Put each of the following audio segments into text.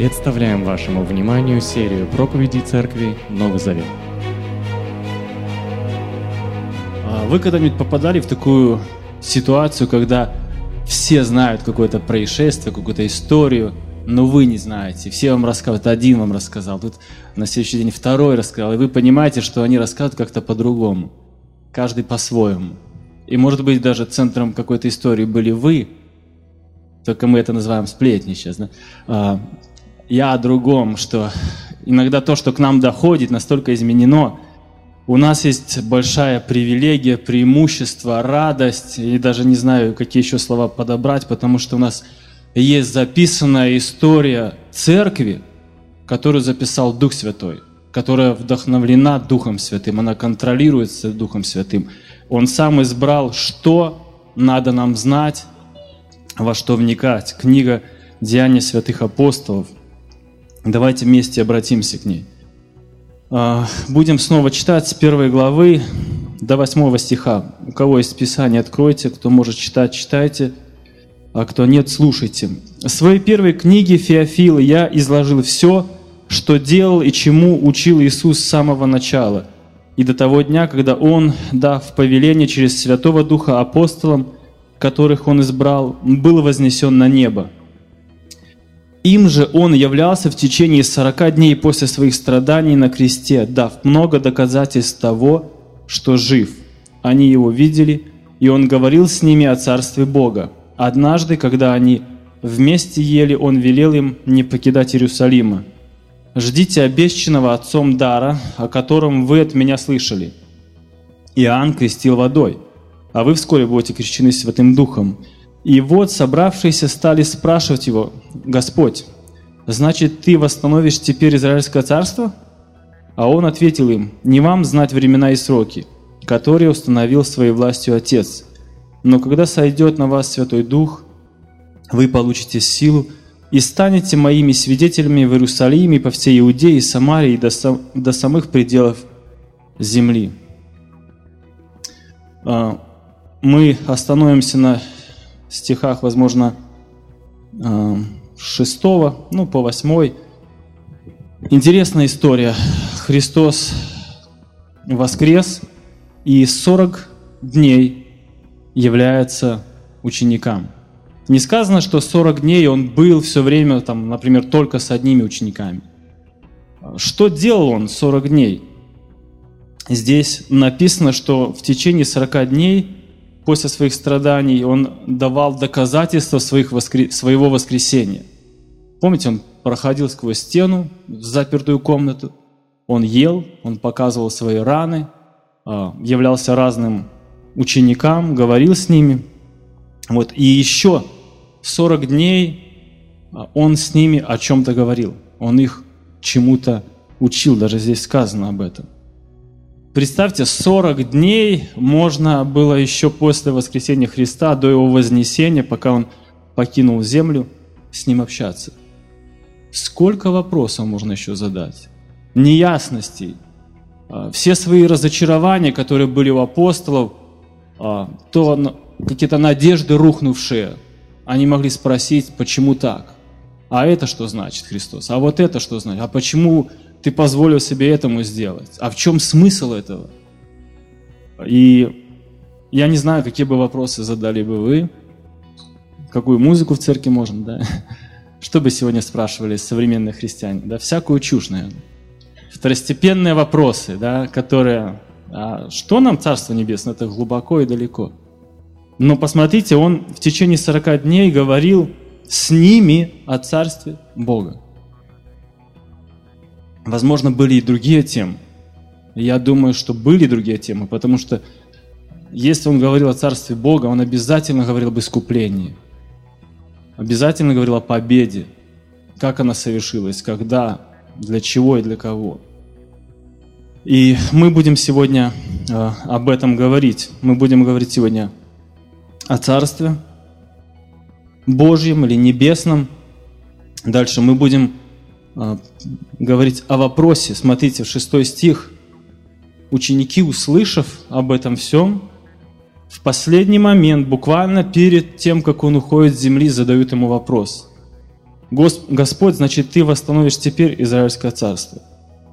Представляем вашему вниманию серию проповедей церкви Новый Завет. А Вы когда-нибудь попадали в такую ситуацию, когда все знают какое-то происшествие, какую-то историю, но вы не знаете. Все вам рассказывают, один вам рассказал, тут на следующий день второй рассказал, и вы понимаете, что они рассказывают как-то по-другому. Каждый по-своему. И может быть даже центром какой-то истории были вы, только мы это называем сплетни сейчас, да? Я о другом, что иногда то, что к нам доходит, настолько изменено. У нас есть большая привилегия, преимущество, радость, и даже не знаю, какие еще слова подобрать, потому что у нас есть записанная история церкви, которую записал Дух Святой, которая вдохновлена Духом Святым, она контролируется Духом Святым. Он сам избрал, что надо нам знать, во что вникать. Книга «Деяния святых апостолов». Давайте вместе обратимся к ней. А, Будем снова читать с первой главы до восьмого стиха. У кого есть Писание, откройте. Кто может читать, читайте. А кто нет, слушайте. В своей первой книге Феофил я изложил все, что делал и чему учил Иисус с самого начала, и до того дня, когда Он, дав повеление через Святого Духа апостолам, которых Он избрал, был вознесен на небо. Им же Он являлся в течение сорока дней после своих страданий на кресте, дав много доказательств того, что жив. Они Его видели, и Он говорил с ними о Царстве Бога. Однажды, когда они вместе ели, Он велел им не покидать Иерусалима. «Ждите обещанного Отцом дара, о котором вы от меня слышали». Иоанн крестил водой, а вы вскоре будете крещены Святым Духом. И вот собравшиеся стали спрашивать его, «Господь, значит, ты восстановишь теперь Израильское царство?» А он ответил им, «Не вам знать времена и сроки, которые установил своей властью Отец. Но когда сойдет на вас Святой Дух, вы получите силу и станете моими свидетелями в Иерусалиме, по всей Иудее и Самарии, до, сам- до самых пределов земли». А, Мы остановимся на стихах, возможно, э, с 6, ну, по 8. Интересная история. Христос воскрес и 40 дней является ученикам. Не сказано, что 40 дней он был все время, там, например, только с одними учениками. Что делал он 40 дней? Здесь написано, что в течение 40 дней после своих страданий он давал доказательства своих воскр... своего воскресения. Помните, он проходил сквозь стену в запертую комнату, он ел, он показывал свои раны, а, являлся разным ученикам, говорил с ними. Вот. И еще 40 дней а, он с ними о чем-то говорил, он их чему-то учил, даже здесь сказано об этом. Представьте, 40 дней можно было еще после воскресения Христа, до его вознесения, пока он покинул землю, с ним общаться. Сколько вопросов можно еще задать? Неясностей. А, Все свои разочарования, которые были у апостолов, а, то какие-то надежды рухнувшие, они могли спросить, почему так? А это что значит, Христос? А вот это что значит? А почему ты позволил себе этому сделать? А в чем смысл этого? И я не знаю, какие бы вопросы задали бы вы, какую музыку в церкви можно, да? Что бы сегодня спрашивали современные христиане? Да, всякую чушь, наверное. Второстепенные вопросы, да, которые... а что нам Царство Небесное? Это глубоко и далеко. Но посмотрите, он в течение 40 дней говорил с ними о Царстве Бога. Возможно, были и другие темы. Я думаю, что были другие темы, потому что если он говорил о Царстве Бога, он обязательно говорил об искуплении. Обязательно говорил о победе. Как она совершилась, когда, для чего и для кого. И мы будем сегодня э, об этом говорить. Мы будем говорить сегодня о Царстве Божьем или Небесном. Дальше мы будем говорить о вопросе. Смотрите, в 6 стих. Ученики, услышав об этом всем, в последний момент, буквально перед тем, как он уходит с земли, задают ему вопрос. Господь, значит, ты восстановишь теперь Израильское царство.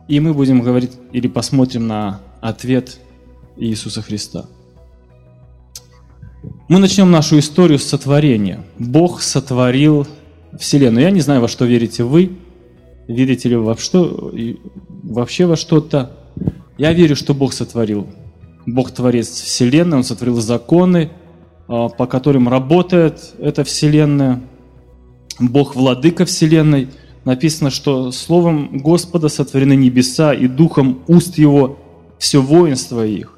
И мы будем говорить или посмотрим на ответ Иисуса Христа. Мы начнем нашу историю с сотворения. Бог сотворил Вселенную. Я не знаю, во что верите вы. Верите ли во что, вообще во что-то. Я верю, что Бог сотворил. Бог творец Вселенной, Он сотворил законы, а, по которым работает эта Вселенная. Бог владыка Вселенной. Написано, что словом Господа сотворены небеса и духом уст Его все воинство их.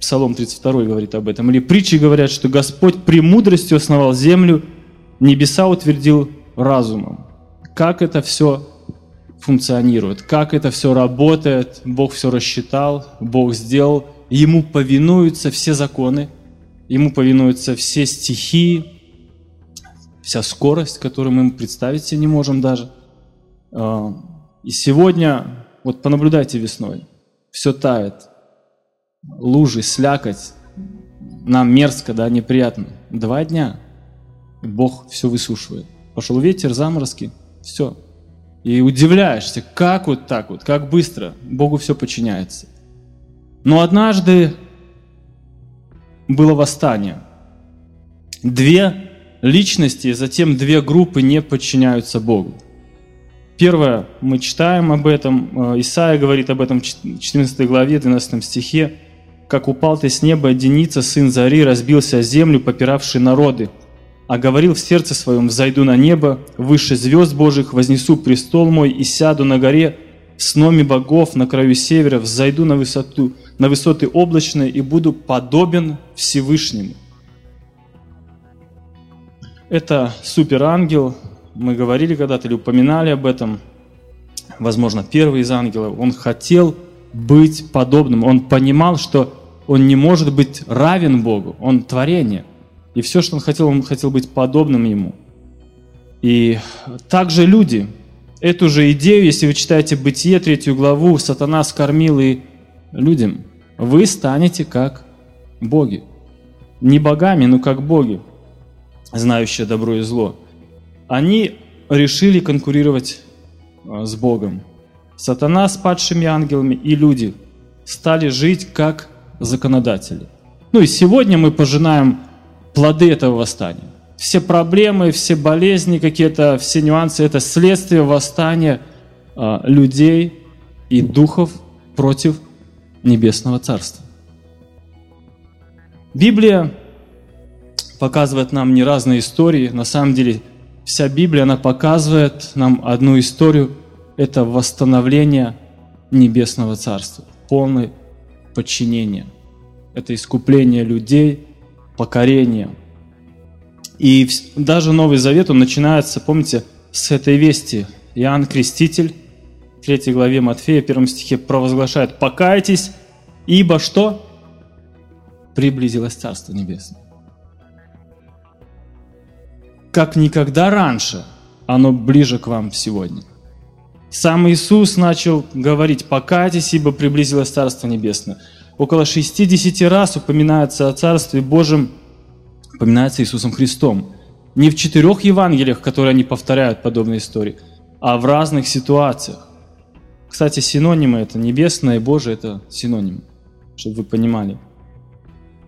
Псалом 32 говорит об этом. Или притчи говорят, что Господь премудростью основал землю, небеса утвердил разумом. Как это все функционирует, как это все работает, Бог все рассчитал, Бог сделал, Ему повинуются все законы, Ему повинуются все стихии, вся скорость, которую мы представить себе не можем даже. А, и сегодня, вот понаблюдайте весной, все тает, лужи, слякоть, нам мерзко, да, неприятно. Два дня Бог все высушивает. Пошел ветер, заморозки, все. И удивляешься, как вот так вот, как быстро Богу все подчиняется. Но однажды было восстание. Две личности, затем две группы не подчиняются Богу. Первое, мы читаем об этом, э, Исаия говорит об этом в 14 главе, 12 стихе, «Как упал ты с неба, одиница, сын зари, разбился о землю, попиравший народы, а говорил в сердце своем, взойду на небо, выше звезд Божьих, вознесу престол мой и сяду на горе, с номи богов на краю севера, взойду на высоту, на высоты облачные и буду подобен Всевышнему». Это суперангел, мы говорили когда-то или упоминали об этом, возможно, первый из ангелов, он хотел быть подобным, он понимал, что он не может быть равен Богу, он творение. И все, что он хотел, он хотел быть подобным ему. И также люди, эту же идею, если вы читаете Бытие, третью главу, сатана скормил и людям. Вы станете как боги. Не богами, но как боги, знающие добро и зло они решили конкурировать а, с Богом. Сатана с падшими ангелами и люди стали жить как законодатели. Ну и сегодня мы пожинаем плоды этого восстания. Все проблемы, все болезни какие-то, все нюансы – это следствие восстания а, людей и духов против Небесного Царства. Библия показывает нам не разные истории. На самом деле Вся Библия, она показывает нам одну историю. Это восстановление Небесного Царства, полное подчинение. Это искупление людей, покорение. И даже Новый Завет, он начинается, помните, с этой вести. Иоанн Креститель, в 3 главе Матфея, 1 стихе провозглашает «Покайтесь, ибо что? Приблизилось Царство Небесное» как никогда раньше, оно ближе к вам сегодня. Сам Иисус начал говорить, покайтесь, ибо приблизилось Царство Небесное. Около 60 раз упоминается о Царстве Божьем, упоминается Иисусом Христом. Не в четырех Евангелиях, которые они повторяют подобные истории, а в разных ситуациях. Кстати, синонимы это небесное и Божие это синонимы, чтобы вы понимали.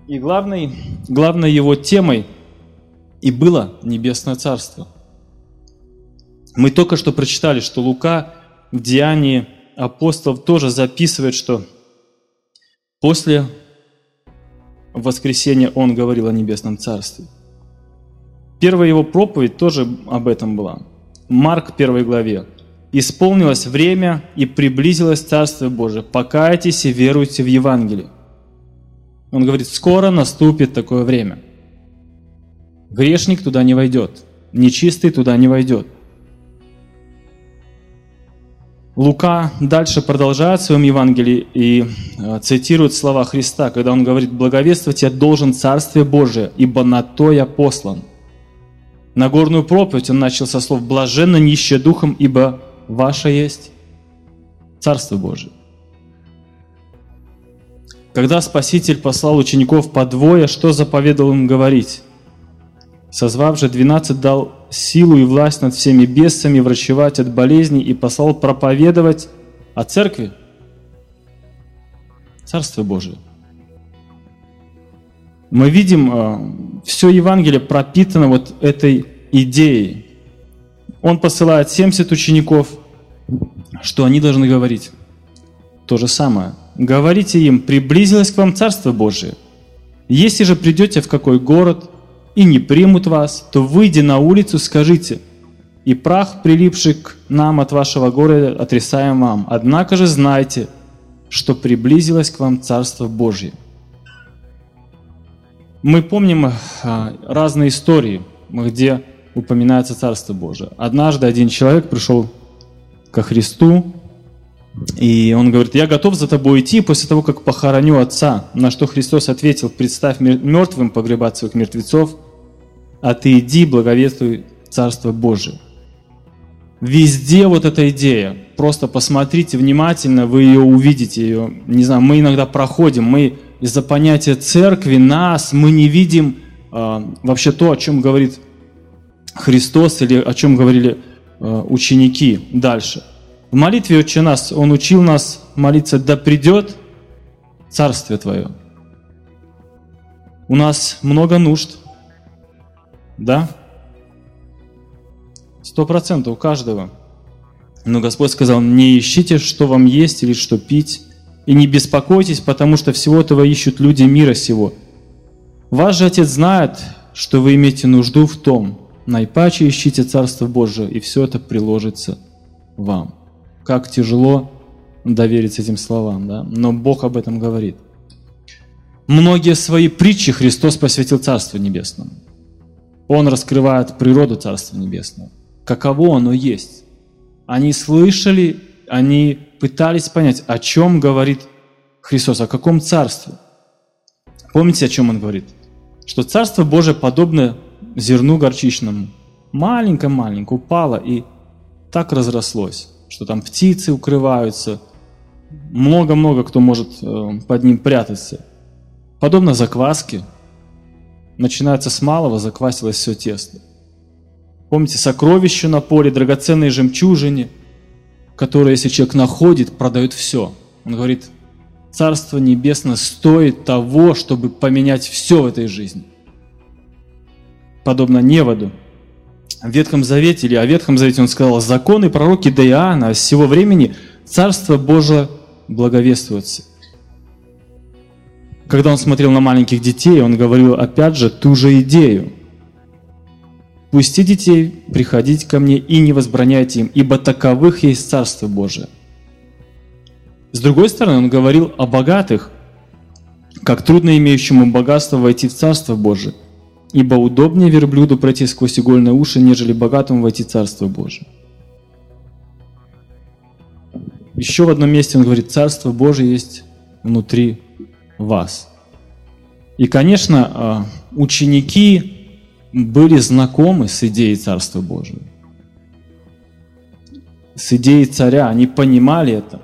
И главной, главной его темой – и было Небесное Царство. Мы только что прочитали, что Лука в Деянии апостолов тоже записывает, что после воскресения он говорил о Небесном Царстве. Первая его проповедь тоже об этом была. Марк в первой главе. «Исполнилось время и приблизилось Царство Божие. Покайтесь и веруйте в Евангелие». Он говорит, скоро наступит такое время – Грешник туда не войдет, нечистый туда не войдет. Лука дальше продолжает в своем Евангелии и э, цитирует слова Христа, когда он говорит, «Благовествовать я должен Царствие Божие, ибо на то я послан». Нагорную проповедь он начал со слов «Блаженно нищие духом, ибо ваше есть Царство Божие». Когда Спаситель послал учеников по двое, что заповедал им говорить? Созвав же двенадцать, дал силу и власть над всеми бесами, врачевать от болезней и послал проповедовать о церкви. Царство Божие. Мы видим, э, все Евангелие пропитано вот этой идеей. Он посылает 70 учеников, что они должны говорить. То же самое. Говорите им, приблизилось к вам Царство Божие. Если же придете в какой город и не примут вас, то выйди на улицу, скажите, и прах, прилипший к нам от вашего города, отрисаем вам. Однако же знайте, что приблизилось к вам Царство Божье. Мы помним а, разные истории, где упоминается Царство Божие. Однажды один человек пришел ко Христу, и он говорит, я готов за тобой идти после того, как похороню отца. На что Христос ответил, представь мертвым погребать своих мертвецов, а ты иди, благовествуй Царство Божие. Везде вот эта идея. Просто посмотрите внимательно, вы ее увидите. Ее. Не знаю, мы иногда проходим, мы из-за понятия церкви, нас, мы не видим э, вообще то, о чем говорит Христос или о чем говорили э, ученики дальше – в молитве «Отче нас» Он учил нас молиться «Да придет Царствие Твое». У нас много нужд, да? Сто процентов у каждого. Но Господь сказал, не ищите, что вам есть или что пить, и не беспокойтесь, потому что всего этого ищут люди мира сего. Ваш же Отец знает, что вы имеете нужду в том. Наипаче ищите Царство Божие, и все это приложится вам как тяжело довериться этим словам, да? но Бог об этом говорит. Многие свои притчи Христос посвятил Царству Небесному. Он раскрывает природу Царства Небесного. Каково оно есть. Они слышали, они пытались понять, о чем говорит Христос, о каком царстве. Помните, о чем он говорит? Что Царство Божие подобно зерну горчичному. Маленько-маленько упало и так разрослось что там птицы укрываются, много-много кто может э, под ним прятаться. Подобно закваске. Начинается с малого, заквасилось все тесто. Помните, сокровища на поле, драгоценные жемчужины, которые, если человек находит, продают все. Он говорит, Царство Небесное стоит того, чтобы поменять все в этой жизни. Подобно неводу, в Ветхом Завете, или о Ветхом Завете он сказал, законы пророки до Иоанна, с сего времени Царство Божие благовествуется. Когда он смотрел на маленьких детей, он говорил опять же ту же идею. «Пусти детей приходить ко мне и не возбраняйте им, ибо таковых есть Царство Божие». С другой стороны, он говорил о богатых, как трудно имеющему богатство войти в Царство Божие. Ибо удобнее верблюду пройти сквозь игольное уши, нежели богатому войти в Царство Божие. Еще в одном месте он говорит, Царство Божие есть внутри вас. И, конечно, а, ученики были знакомы с идеей Царства Божьего. С идеей царя. Они понимали это.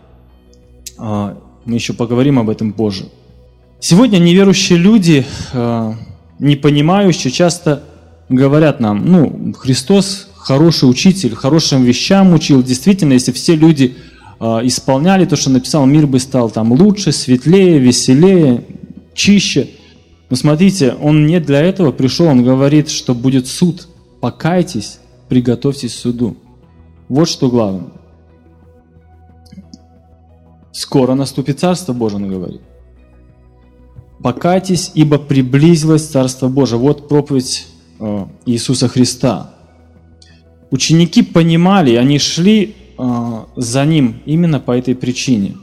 А, мы еще поговорим об этом позже. Сегодня неверующие люди а, не понимающие часто говорят нам, ну, Христос хороший учитель, хорошим вещам учил. Действительно, если все люди э, исполняли то, что написал, мир бы стал там лучше, светлее, веселее, чище. Но смотрите, он не для этого пришел, он говорит, что будет суд. Покайтесь, приготовьтесь к суду. Вот что главное. Скоро наступит Царство Божие, он говорит. «Покайтесь, ибо приблизилось Царство Божие». Вот проповедь э, Иисуса Христа. Ученики понимали, они шли э, за Ним именно по этой причине.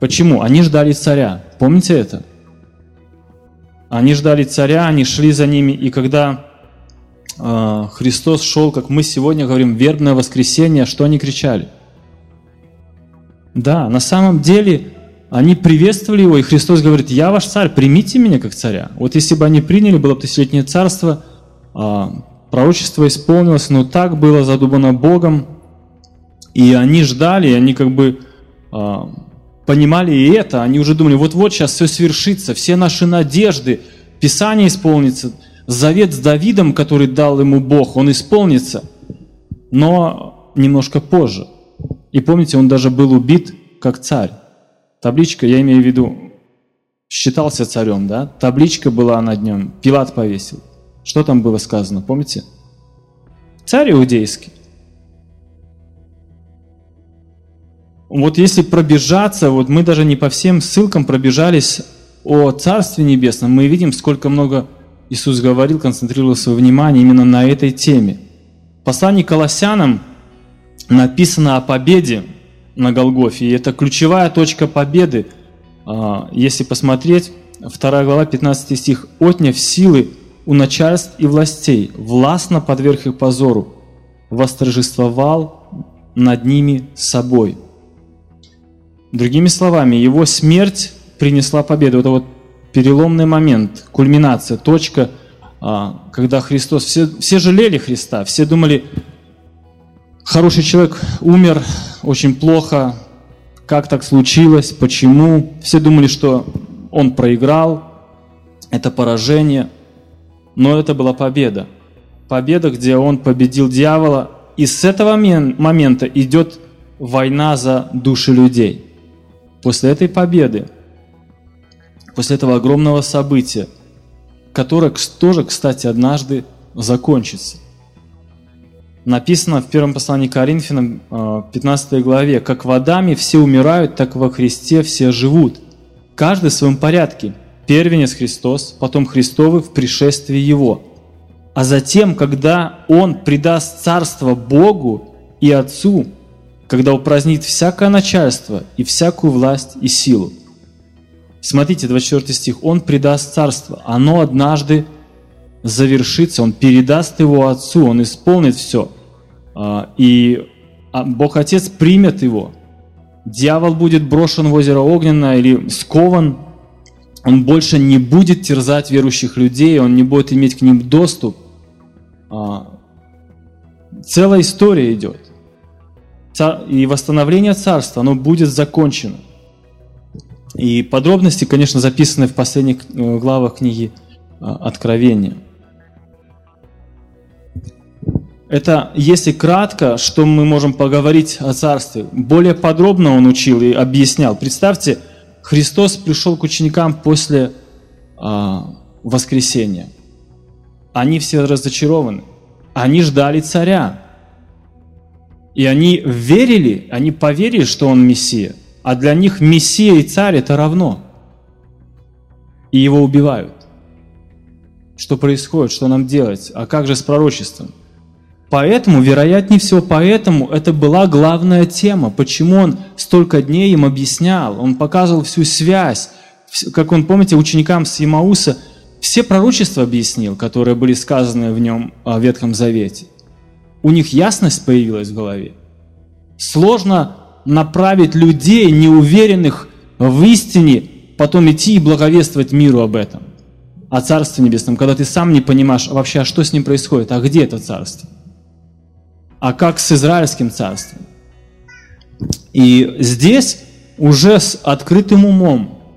Почему? Они ждали царя. Помните это? Они ждали царя, они шли за ними, и когда э, Христос шел, как мы сегодня говорим, вербное воскресенье, что они кричали? Да, на самом деле они приветствовали его, и Христос говорит, я ваш царь, примите меня как царя. Вот если бы они приняли, было бы тысячелетнее царство, а, пророчество исполнилось, но так было задумано Богом, и они ждали, и они как бы а, понимали и это, они уже думали, вот-вот сейчас все свершится, все наши надежды, Писание исполнится, Завет с Давидом, который дал ему Бог, он исполнится, но немножко позже. И помните, он даже был убит как царь. Табличка, я имею в виду, считался царем, да? Табличка была над нем, Пилат повесил. Что там было сказано, помните? Царь иудейский. Вот если пробежаться, вот мы даже не по всем ссылкам пробежались о Царстве Небесном, мы видим, сколько много Иисус говорил, концентрировал свое внимание именно на этой теме. В послании Колоссянам написано о победе на Голгофе, и это ключевая точка победы. А, если посмотреть, 2 глава, 15 стих, «Отняв силы у начальств и властей, властно подверг их позору, восторжествовал над ними собой». Другими словами, его смерть принесла победу. Это вот переломный момент, кульминация, точка, а, когда Христос... Все, все жалели Христа, все думали, хороший человек умер очень плохо, как так случилось, почему. Все думали, что он проиграл, это поражение, но это была победа. Победа, где он победил дьявола, и с этого момента идет война за души людей. После этой победы после этого огромного события, которое тоже, кстати, однажды закончится. Написано в первом послании Коринфянам, 15 а, главе, «Как водами все умирают, так во Христе все живут, каждый в своем порядке. Первенец Христос, потом Христовы в пришествии Его. А затем, когда Он предаст царство Богу и Отцу, когда упразднит всякое начальство и всякую власть и силу, Смотрите, 24 стих. «Он предаст царство, оно однажды завершится, он передаст его Отцу, он исполнит все. А, и а, Бог Отец примет его. Дьявол будет брошен в озеро огненное или скован. Он больше не будет терзать верующих людей, он не будет иметь к ним доступ. А, целая история идет. И восстановление царства, оно будет закончено. И подробности, конечно, записаны в последних э, главах книги э, Откровения. Это, если кратко, что мы можем поговорить о Царстве. Более подробно он учил и объяснял. Представьте, Христос пришел к ученикам после а, воскресения. Они все разочарованы. Они ждали царя. И они верили, они поверили, что он Мессия. А для них Мессия и царь это равно. И его убивают. Что происходит? Что нам делать? А как же с пророчеством? Поэтому, вероятнее всего, поэтому это была главная тема. Почему он столько дней им объяснял? Он показывал всю связь. Как он, помните, ученикам с Имауса все пророчества объяснил, которые были сказаны в нем о Ветхом Завете. У них ясность появилась в голове. Сложно направить людей, неуверенных в истине, потом идти и благовествовать миру об этом, о Царстве Небесном, когда ты сам не понимаешь вообще, а что с ним происходит, а где это Царство, а как с Израильским Царством. И здесь уже с открытым умом,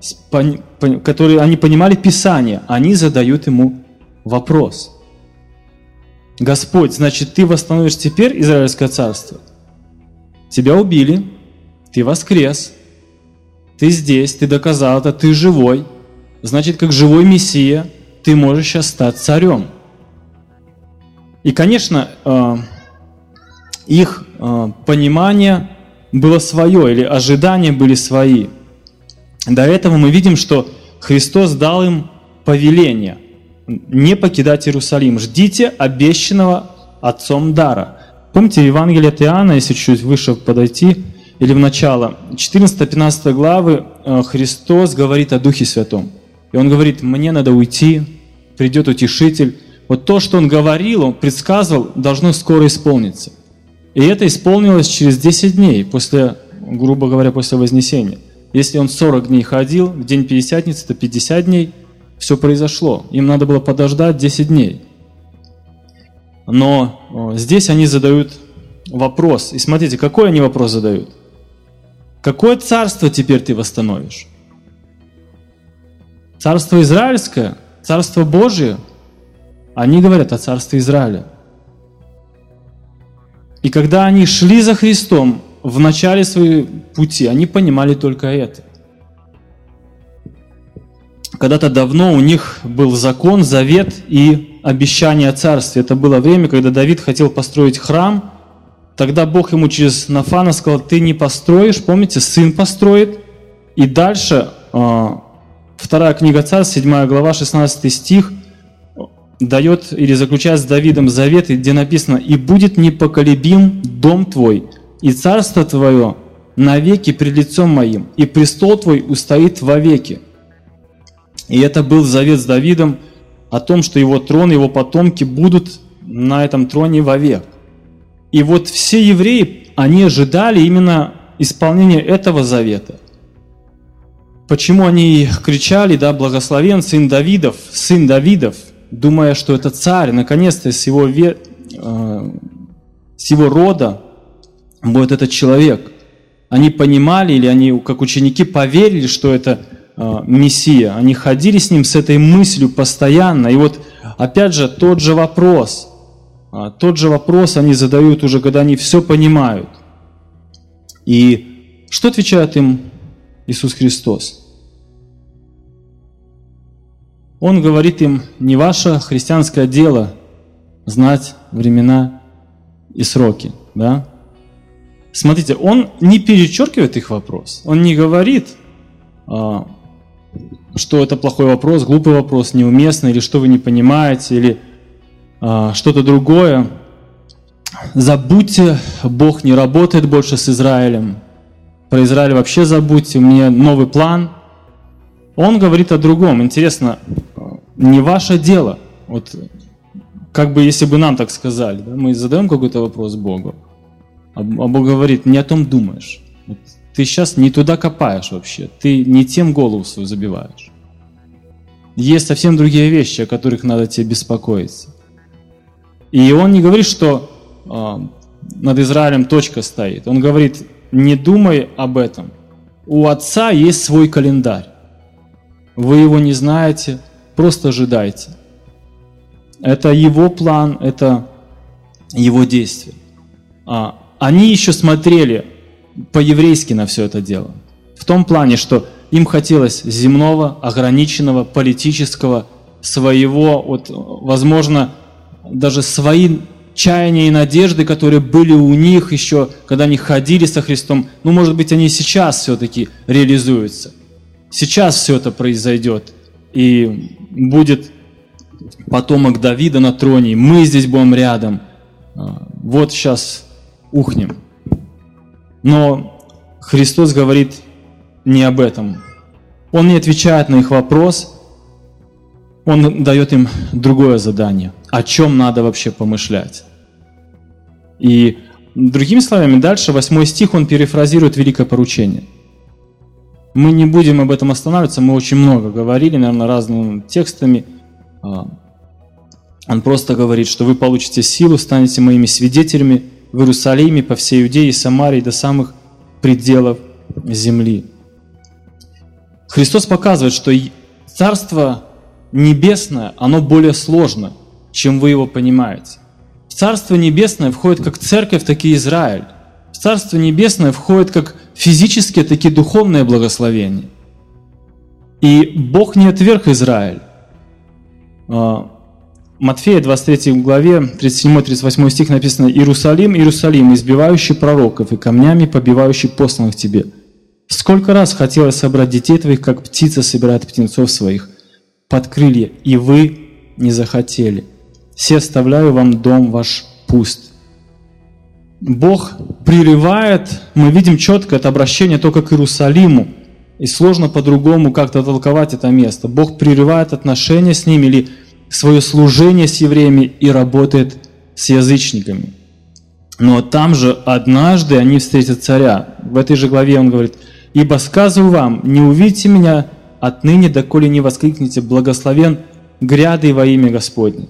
который они понимали Писание, они задают ему вопрос. Господь, значит, ты восстановишь теперь Израильское царство? Тебя убили, ты воскрес, ты здесь, ты доказал это, ты живой. Значит, как живой Мессия, ты можешь сейчас стать царем. И, конечно, э, их э, понимание было свое, или ожидания были свои. До этого мы видим, что Христос дал им повеление не покидать Иерусалим. Ждите обещанного Отцом дара. Помните, Евангелие от Иоанна, если чуть выше подойти, или в начало, 14-15 главы э, Христос говорит о Духе Святом. И Он говорит, мне надо уйти, придет Утешитель. Вот то, что Он говорил, Он предсказывал, должно скоро исполниться. И это исполнилось через 10 дней, после, грубо говоря, после Вознесения. Если Он 40 дней ходил, в день Пятидесятницы, то 50 дней, все произошло. Им надо было подождать 10 дней. Но э, здесь они задают вопрос. И смотрите, какой они вопрос задают? Какое царство теперь ты восстановишь? Царство Израильское? Царство Божие? Они говорят о царстве Израиля. И когда они шли за Христом в начале своего пути, они понимали только это. Когда-то давно у них был закон, завет и обещание о царстве. Это было время, когда Давид хотел построить храм. Тогда Бог ему через Нафана сказал, ты не построишь, помните, сын построит. И дальше, а, вторая книга царств, 7 глава, 16 стих, дает или заключает с Давидом завет, где написано, «И будет непоколебим дом твой, и царство твое навеки пред лицом моим, и престол твой устоит вовеки». И это был завет с Давидом о том, что его трон, его потомки будут на этом троне вовек. И вот все евреи, они ожидали именно исполнения этого завета. Почему они кричали, да, благословен сын Давидов, сын Давидов, думая, что это царь, наконец-то с его, ве, э, с его рода будет этот человек. Они понимали, или они, как ученики, поверили, что это Мессия. Они ходили с ним с этой мыслью постоянно. И вот опять же тот же вопрос, а, тот же вопрос они задают уже, когда они все понимают. И что отвечает им Иисус Христос? Он говорит им, не ваше христианское дело знать времена и сроки. Да? Смотрите, он не перечеркивает их вопрос. Он не говорит, а, что это плохой вопрос, глупый вопрос, неуместный, или что вы не понимаете, или а, что-то другое. Забудьте, Бог не работает больше с Израилем. Про Израиль вообще забудьте, у меня новый план. Он говорит о другом. Интересно, не ваше дело. Вот как бы если бы нам так сказали, да, мы задаем какой-то вопрос Богу, а, Бог говорит, не о том думаешь. Ты сейчас не туда копаешь вообще, ты не тем голову свою забиваешь. Есть совсем другие вещи, о которых надо тебе беспокоиться. И он не говорит, что э, над Израилем точка стоит. Он говорит, не думай об этом. У отца есть свой календарь. Вы его не знаете, просто ожидайте. Это его план, это его действие. А, они еще смотрели по-еврейски на все это дело. В том плане, что им хотелось земного, ограниченного, политического, своего, вот, возможно, даже свои чаяния и надежды, которые были у них еще, когда они ходили со Христом, ну, может быть, они сейчас все-таки реализуются. Сейчас все это произойдет. И будет потомок Давида на троне, мы здесь будем рядом. А, вот сейчас ухнем. Но Христос говорит не об этом. Он не отвечает на их вопрос, он дает им другое задание, о чем надо вообще помышлять. И другими словами, дальше восьмой стих он перефразирует великое поручение. Мы не будем об этом останавливаться, мы очень много говорили, наверное, разными текстами. А, он просто говорит, что вы получите силу, станете моими свидетелями в Иерусалиме, по всей Иудее и Самарии до самых пределов земли. Христос показывает, что Царство Небесное, оно более сложно, чем вы его понимаете. В Царство Небесное входит как церковь, так и Израиль. В Царство Небесное входит как физические, так и духовные благословения. И Бог не отверг Израиль. Матфея 23 главе 37-38 стих написано «Иерусалим, Иерусалим, избивающий пророков и камнями побивающий посланных тебе. Сколько раз хотелось собрать детей твоих, как птица собирает птенцов своих под крылья, и вы не захотели. Все оставляю вам дом ваш пуст». Бог прерывает, мы видим четко это обращение только к Иерусалиму, и сложно по-другому как-то толковать это место. Бог прерывает отношения с ними или свое служение с евреями и работает с язычниками. Но там же однажды они встретят царя. В этой же главе он говорит, «Ибо сказываю вам, не увидите меня отныне, доколе не воскликнете, благословен гряды во имя Господне».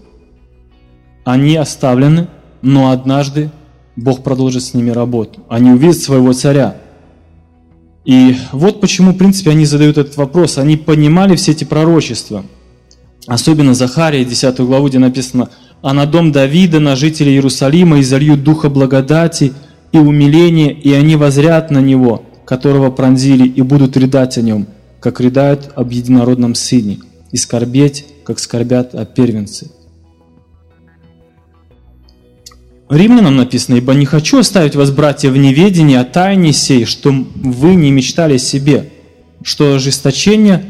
Они оставлены, но однажды Бог продолжит с ними работу. Они увидят своего царя. И вот почему, в принципе, они задают этот вопрос. Они понимали все эти пророчества – особенно Захария, 10 главу, где написано «А на дом Давида, на жителей Иерусалима, изольют духа благодати и умиления, и они возрят на него, которого пронзили, и будут рыдать о нем, как рыдают об единородном сыне, и скорбеть, как скорбят о первенце». Римлянам написано, «Ибо не хочу оставить вас, братья, в неведении о тайне сей, что вы не мечтали себе, что ожесточение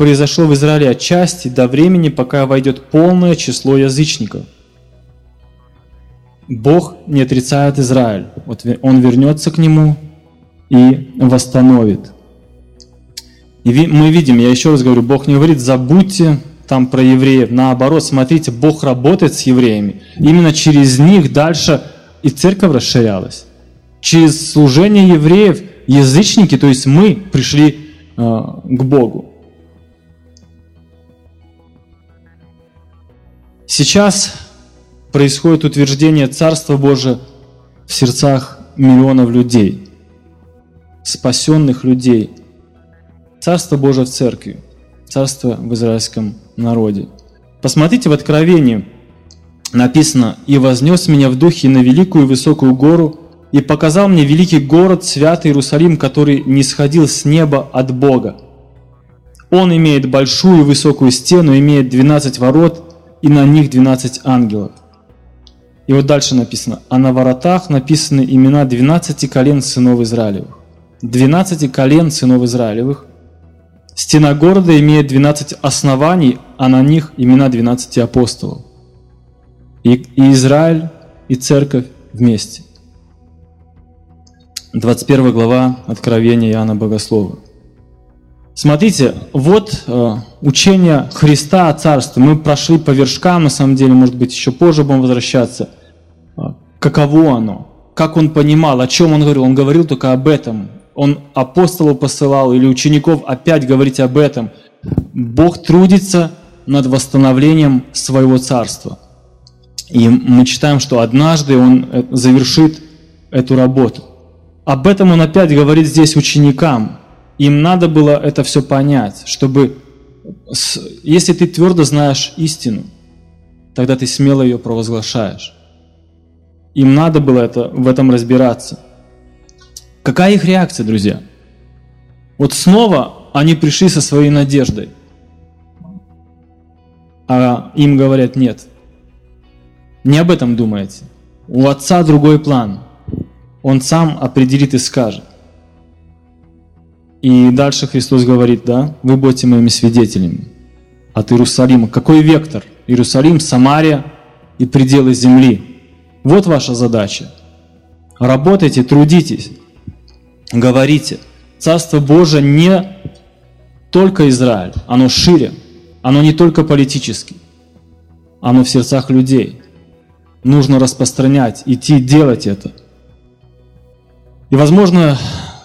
произошло в Израиле отчасти до времени, пока войдет полное число язычников». Бог не отрицает Израиль. Вот он вернется к нему и восстановит. И мы видим, я еще раз говорю, Бог не говорит, забудьте там про евреев. Наоборот, смотрите, Бог работает с евреями. Именно через них дальше и церковь расширялась. Через служение евреев язычники, то есть мы, пришли э, к Богу. Сейчас происходит утверждение Царства Божия в сердцах миллионов людей, спасенных людей. Царство Божие в церкви, царство в израильском народе. Посмотрите в Откровении, написано, «И вознес меня в духе на великую и высокую гору, и показал мне великий город, святый Иерусалим, который не сходил с неба от Бога. Он имеет большую и высокую стену, имеет 12 ворот, и на них 12 ангелов. И вот дальше написано, а на воротах написаны имена 12 колен сынов Израилевых. 12 колен сынов Израилевых, Стена города имеет 12 оснований, а на них имена 12 апостолов. И, и Израиль, и церковь вместе. 21 глава Откровения Иоанна Богослова. Смотрите, вот э, учение Христа о Царстве. Мы прошли по вершкам, на самом деле, может быть, еще позже будем возвращаться. А, каково оно? Как он понимал, о чем он говорил? Он говорил только об этом он апостолов посылал или учеников опять говорить об этом. Бог трудится над восстановлением своего царства. И мы читаем, что однажды он э, завершит эту работу. Об этом он опять говорит здесь ученикам. Им надо было это все понять, чтобы, если ты твердо знаешь истину, тогда ты смело ее провозглашаешь. Им надо было это, в этом разбираться – Какая их реакция, друзья? Вот снова они пришли со своей надеждой. А им говорят, нет. Не об этом думайте. У Отца другой план. Он сам определит и скажет. И дальше Христос говорит, да, вы будете моими свидетелями от Иерусалима. Какой вектор? Иерусалим, Самария и пределы земли. Вот ваша задача. Работайте, трудитесь говорите, Царство Божие не только Израиль, оно шире, оно не только политически, оно в сердцах людей. Нужно распространять, идти делать это. И, возможно,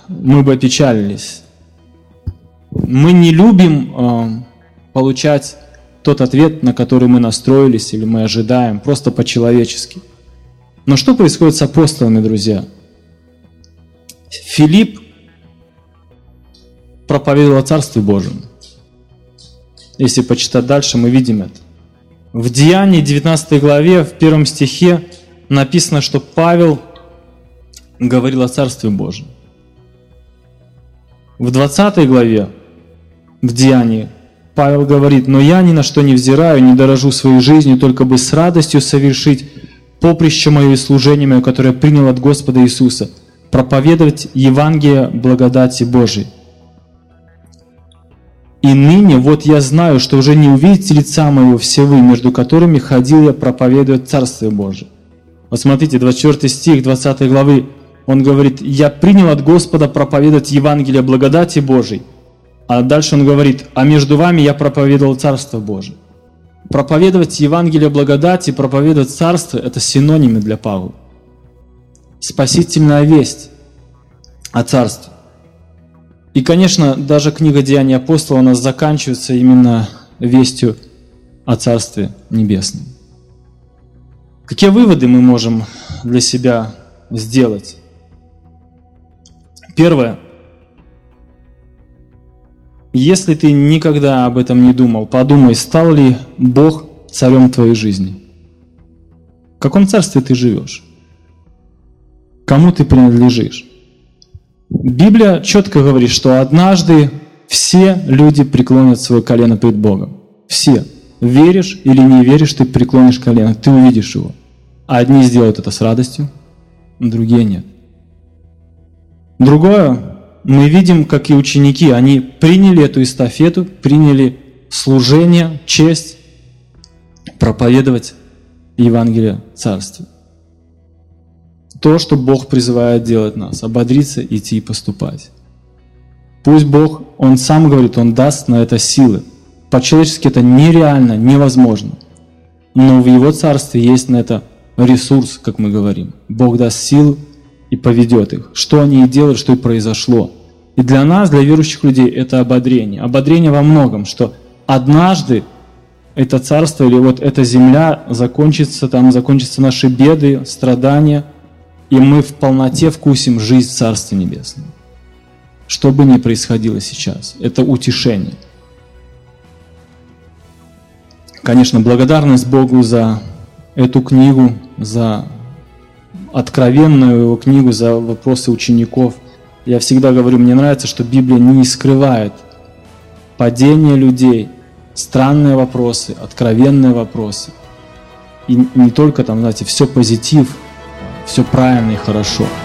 мы бы опечалились. Мы не любим э, получать тот ответ, на который мы настроились или мы ожидаем, просто по-человечески. Но что происходит с апостолами, друзья? Филипп проповедовал о Царстве Божьем. Если почитать дальше, мы видим это. В Деянии 19 главе, в первом стихе написано, что Павел говорил о Царстве Божьем. В 20 главе, в Деянии, Павел говорит, «Но я ни на что не взираю, не дорожу своей жизнью, только бы с радостью совершить поприще мое и служение мое, которое принял от Господа Иисуса, проповедовать Евангелие благодати Божией. И ныне вот я знаю, что уже не увидите лица моего все вы, между которыми ходил я проповедовать Царствие Божие. Вот смотрите, 24 стих 20 главы, он говорит, «Я принял от Господа проповедовать Евангелие благодати Божией». А дальше он говорит, «А между вами я проповедовал Царство Божие». Проповедовать Евангелие благодати, проповедовать Царство – это синонимы для Павла спасительная весть о Царстве. И, конечно, даже книга Деяний апостола у нас заканчивается именно вестью о Царстве Небесном. Какие выводы мы можем для себя сделать? Первое. Если ты никогда об этом не думал, подумай, стал ли Бог царем твоей жизни? В каком царстве ты живешь? Кому ты принадлежишь? Библия четко говорит, что однажды все люди преклонят свое колено перед Богом. Все. Веришь или не веришь, ты преклонишь колено, ты увидишь его. Одни сделают это с радостью, другие нет. Другое, мы видим, как и ученики, они приняли эту эстафету, приняли служение, честь проповедовать Евангелие Царствия. То, что Бог призывает делать нас, ободриться, идти и поступать. Пусть Бог, Он сам говорит, Он даст на это силы. По-человечески это нереально, невозможно. Но в Его Царстве есть на это ресурс, как мы говорим. Бог даст силы и поведет их. Что они и делают, что и произошло. И для нас, для верующих людей, это ободрение. Ободрение во многом, что однажды это царство или вот эта земля закончится, там закончатся наши беды, страдания, и мы в полноте вкусим жизнь Царства Небесного. Что бы ни происходило сейчас, это утешение. Конечно, благодарность Богу за эту книгу, за откровенную его книгу, за вопросы учеников. Я всегда говорю, мне нравится, что Библия не скрывает падение людей, странные вопросы, откровенные вопросы. И не только там, знаете, все позитив, все правильно и хорошо –